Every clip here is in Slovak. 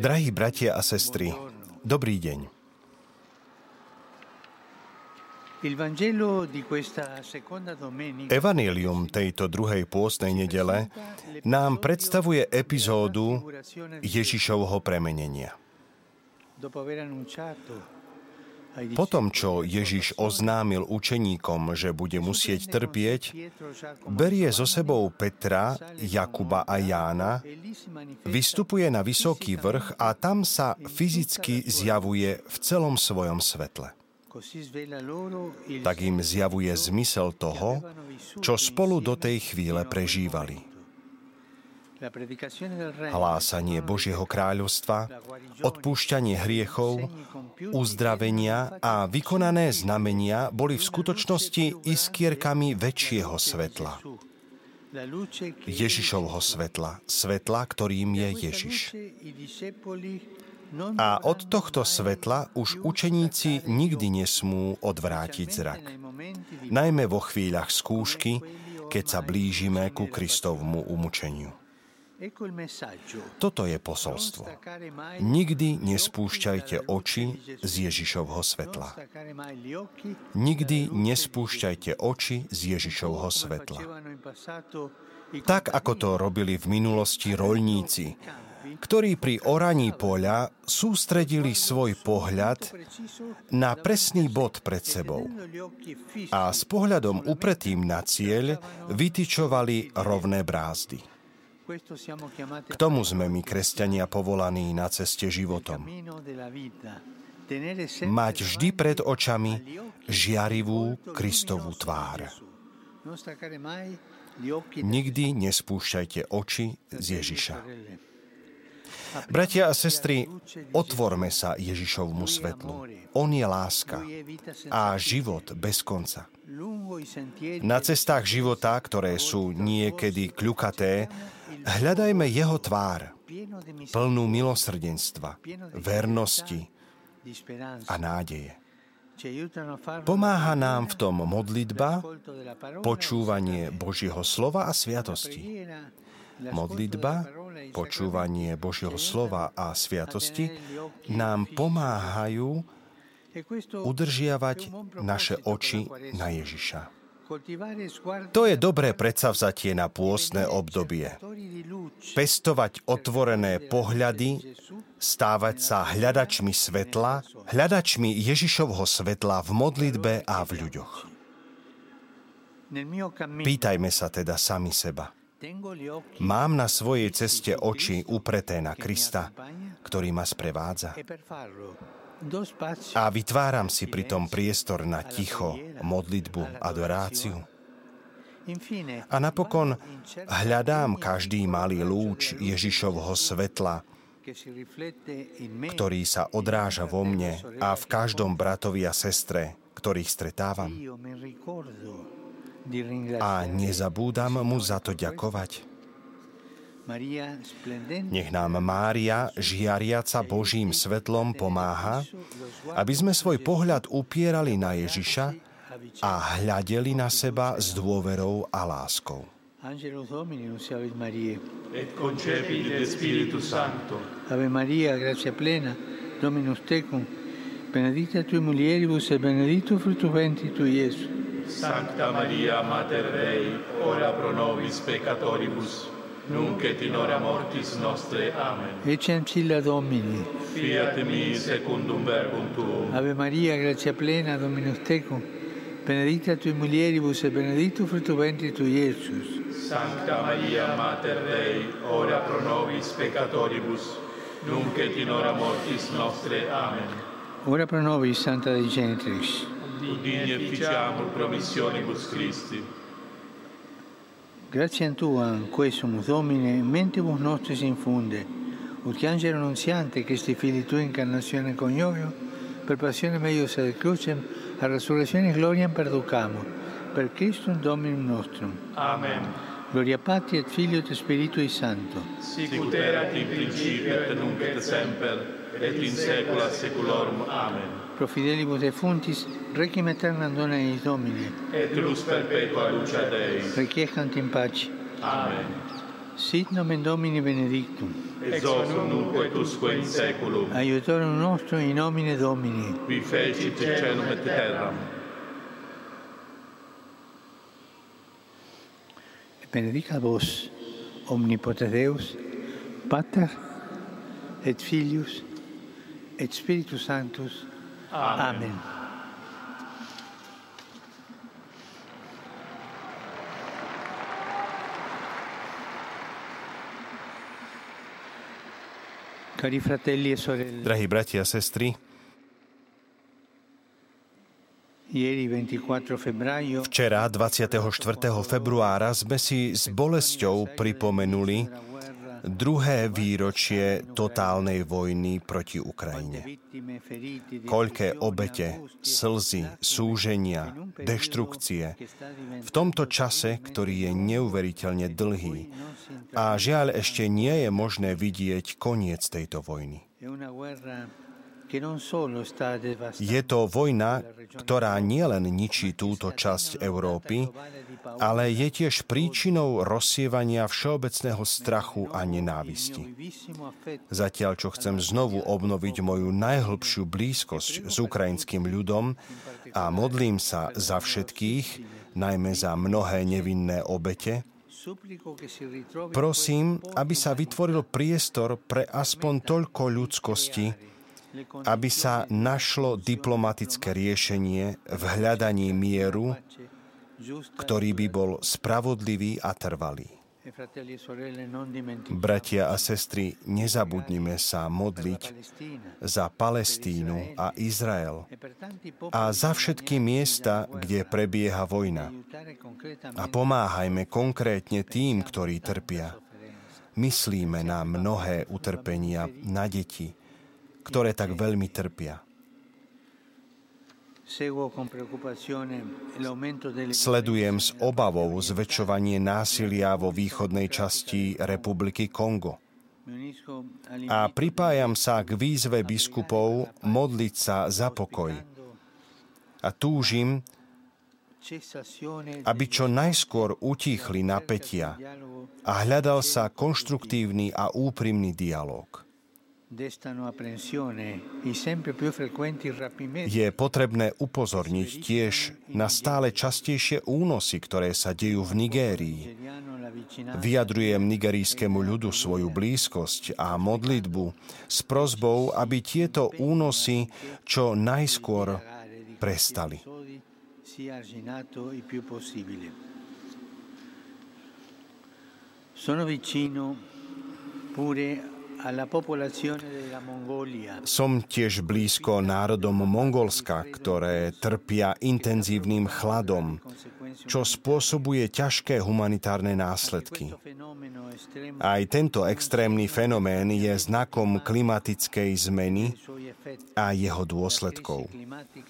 Drahí bratia a sestry, dobrý deň. Evangelium tejto druhej pôstnej nedele nám predstavuje epizódu Ježišovho premenenia. Potom, čo Ježiš oznámil učeníkom, že bude musieť trpieť, berie so sebou Petra, Jakuba a Jána, vystupuje na vysoký vrch a tam sa fyzicky zjavuje v celom svojom svetle. Tak im zjavuje zmysel toho, čo spolu do tej chvíle prežívali hlásanie Božieho kráľovstva, odpúšťanie hriechov, uzdravenia a vykonané znamenia boli v skutočnosti iskierkami väčšieho svetla. Ježišovho svetla, svetla, ktorým je Ježiš. A od tohto svetla už učeníci nikdy nesmú odvrátiť zrak. Najmä vo chvíľach skúšky, keď sa blížime ku Kristovmu umučeniu. Toto je posolstvo. Nikdy nespúšťajte oči z Ježišovho svetla. Nikdy nespúšťajte oči z Ježišovho svetla. Tak, ako to robili v minulosti roľníci, ktorí pri oraní poľa sústredili svoj pohľad na presný bod pred sebou a s pohľadom upretým na cieľ vytyčovali rovné brázdy. K tomu sme my, kresťania, povolaní na ceste životom. Mať vždy pred očami žiarivú Kristovú tvár. Nikdy nespúšťajte oči z Ježiša. Bratia a sestry, otvorme sa Ježišovmu svetlu. On je láska a život bez konca. Na cestách života, ktoré sú niekedy kľukaté, Hľadajme jeho tvár, plnú milosrdenstva, vernosti a nádeje. Pomáha nám v tom modlitba, počúvanie Božieho slova a sviatosti. Modlitba, počúvanie Božieho slova a sviatosti nám pomáhajú udržiavať naše oči na Ježiša. To je dobré predsavzatie na pôstne obdobie. Pestovať otvorené pohľady, stávať sa hľadačmi svetla, hľadačmi Ježišovho svetla v modlitbe a v ľuďoch. Pýtajme sa teda sami seba. Mám na svojej ceste oči upreté na Krista, ktorý ma sprevádza. A vytváram si pritom priestor na ticho, modlitbu, adoráciu. A napokon hľadám každý malý lúč Ježišovho svetla, ktorý sa odráža vo mne a v každom bratovi a sestre, ktorých stretávam. A nezabúdam mu za to ďakovať. Nech nám Mária, žiariaca Božím svetlom, pomáha, aby sme svoj pohľad upierali na Ježiša a hľadeli na seba s dôverou a láskou. Angelus Domini, nunciavit Mariae. Et concepit de Spiritu Sancto. Ave Maria, gratia plena, Dominus tecum, benedicta tui mulieribus et benedictus fructus ventris tui, Iesus. Sancta Maria, Mater Dei, ora pro nobis peccatoribus, nunc et in hora mortis nostre. Amen. Ecce ancilla Domini. Fiat mi secundum verbum tuum. Ave Maria, gratia plena, Dominus tecum, benedicta tui mulieribus e benedictus fructus ventris tui, Iesus. Sancta Maria, Mater Dei, ora pro nobis peccatoribus, nunc et in hora mortis nostre. Amen. Ora pro nobis, Santa Dei Genitrix. Udini efficiamur promissionibus Christi. Grazie a Tua, quesumus Domine, mentibus nostris infunde, ut angelo annunziante, che sti fili Tua incarnazione coniovio, per passione meius ad crucem, a resurrezione gloria perducamur, per Christum Dominum nostrum. Amen. Gloria Patri et Filio et Spiritui Santo. Sicut erat in principio et nunc et semper, et in saecula saeculorum. Amen. Pro fidelibus defuntis, requiem aeternam dona eis Domine. Et lux perpetua luce Dei. Requiescant in pace. Amen. Sit nomen Domini benedictum. ex hoc nunc et usque in saeculum. Aiutorium nostrum in nomine Domini. Qui fecit celum et terram. Benedica vos, omnipotens Deus, Pater et Filius et Spiritus Sanctus. Amen. E Drahí bratia a sestry, ieri 24 febbraio včera 24. februára sme si s bolesťou pripomenuli druhé výročie totálnej vojny proti Ukrajine. Koľké obete, slzy, súženia, deštrukcie v tomto čase, ktorý je neuveriteľne dlhý a žiaľ ešte nie je možné vidieť koniec tejto vojny. Je to vojna, ktorá nielen ničí túto časť Európy, ale je tiež príčinou rozsievania všeobecného strachu a nenávisti. Zatiaľ, čo chcem znovu obnoviť moju najhlbšiu blízkosť s ukrajinským ľudom a modlím sa za všetkých, najmä za mnohé nevinné obete, prosím, aby sa vytvoril priestor pre aspoň toľko ľudskosti, aby sa našlo diplomatické riešenie v hľadaní mieru, ktorý by bol spravodlivý a trvalý. Bratia a sestry, nezabudnime sa modliť za Palestínu a Izrael a za všetky miesta, kde prebieha vojna. A pomáhajme konkrétne tým, ktorí trpia. Myslíme na mnohé utrpenia na deti, ktoré tak veľmi trpia. Sledujem s obavou zväčšovanie násilia vo východnej časti Republiky Kongo. A pripájam sa k výzve biskupov modliť sa za pokoj. A túžim, aby čo najskôr utíchli napätia a hľadal sa konštruktívny a úprimný dialog. Je potrebné upozorniť tiež na stále častejšie únosy, ktoré sa dejú v Nigérii. Vyjadrujem nigerijskému ľudu svoju blízkosť a modlitbu s prozbou, aby tieto únosy čo najskôr prestali. Sono vicino pure som tiež blízko národom Mongolska, ktoré trpia intenzívnym chladom, čo spôsobuje ťažké humanitárne následky. Aj tento extrémny fenomén je znakom klimatickej zmeny a jeho dôsledkov.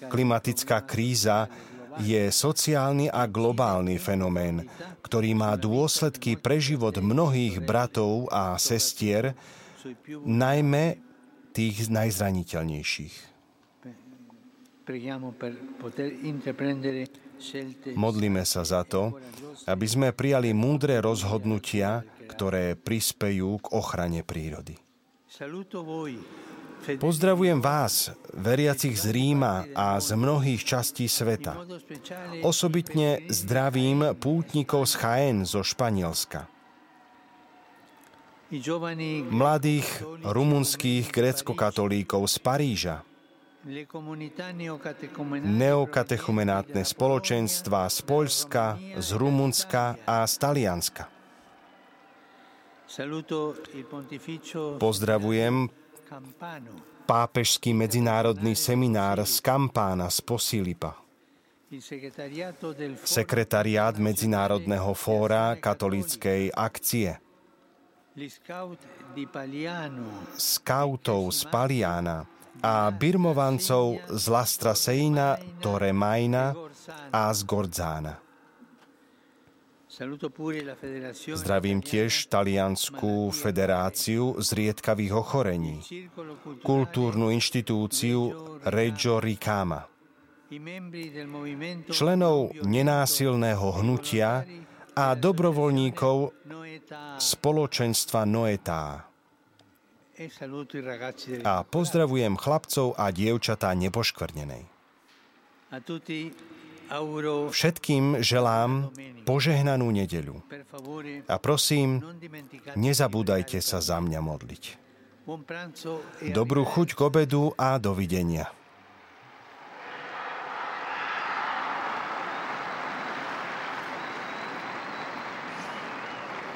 Klimatická kríza je sociálny a globálny fenomén, ktorý má dôsledky pre život mnohých bratov a sestier, najmä tých najzraniteľnejších. Modlíme sa za to, aby sme prijali múdre rozhodnutia, ktoré prispejú k ochrane prírody. Pozdravujem vás, veriacich z Ríma a z mnohých častí sveta. Osobitne zdravím pútnikov z Chaen zo Španielska mladých rumunských grécko-katolíkov z Paríža, neokatechumenátne spoločenstva z Poľska, z Rumunska a z Talianska. Pozdravujem pápežský medzinárodný seminár z Kampána z Posilipa. Sekretariát Medzinárodného fóra katolíckej akcie – skautov z Paliana a birmovancov z Lastra Seina, Toremaina a z Gorzána. Zdravím tiež Talianskú federáciu zriedkavých ochorení, kultúrnu inštitúciu Reggio Ricama, členov nenásilného hnutia a dobrovoľníkov spoločenstva Noetá. A pozdravujem chlapcov a dievčatá nepoškvrnenej. Všetkým želám požehnanú nedeľu. A prosím, nezabúdajte sa za mňa modliť. Dobrú chuť k obedu a dovidenia.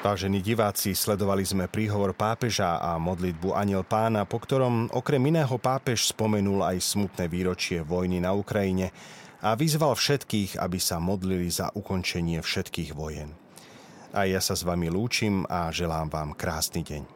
Vážení diváci, sledovali sme príhovor pápeža a modlitbu Aniel pána, po ktorom okrem iného pápež spomenul aj smutné výročie vojny na Ukrajine a vyzval všetkých, aby sa modlili za ukončenie všetkých vojen. A ja sa s vami lúčim a želám vám krásny deň.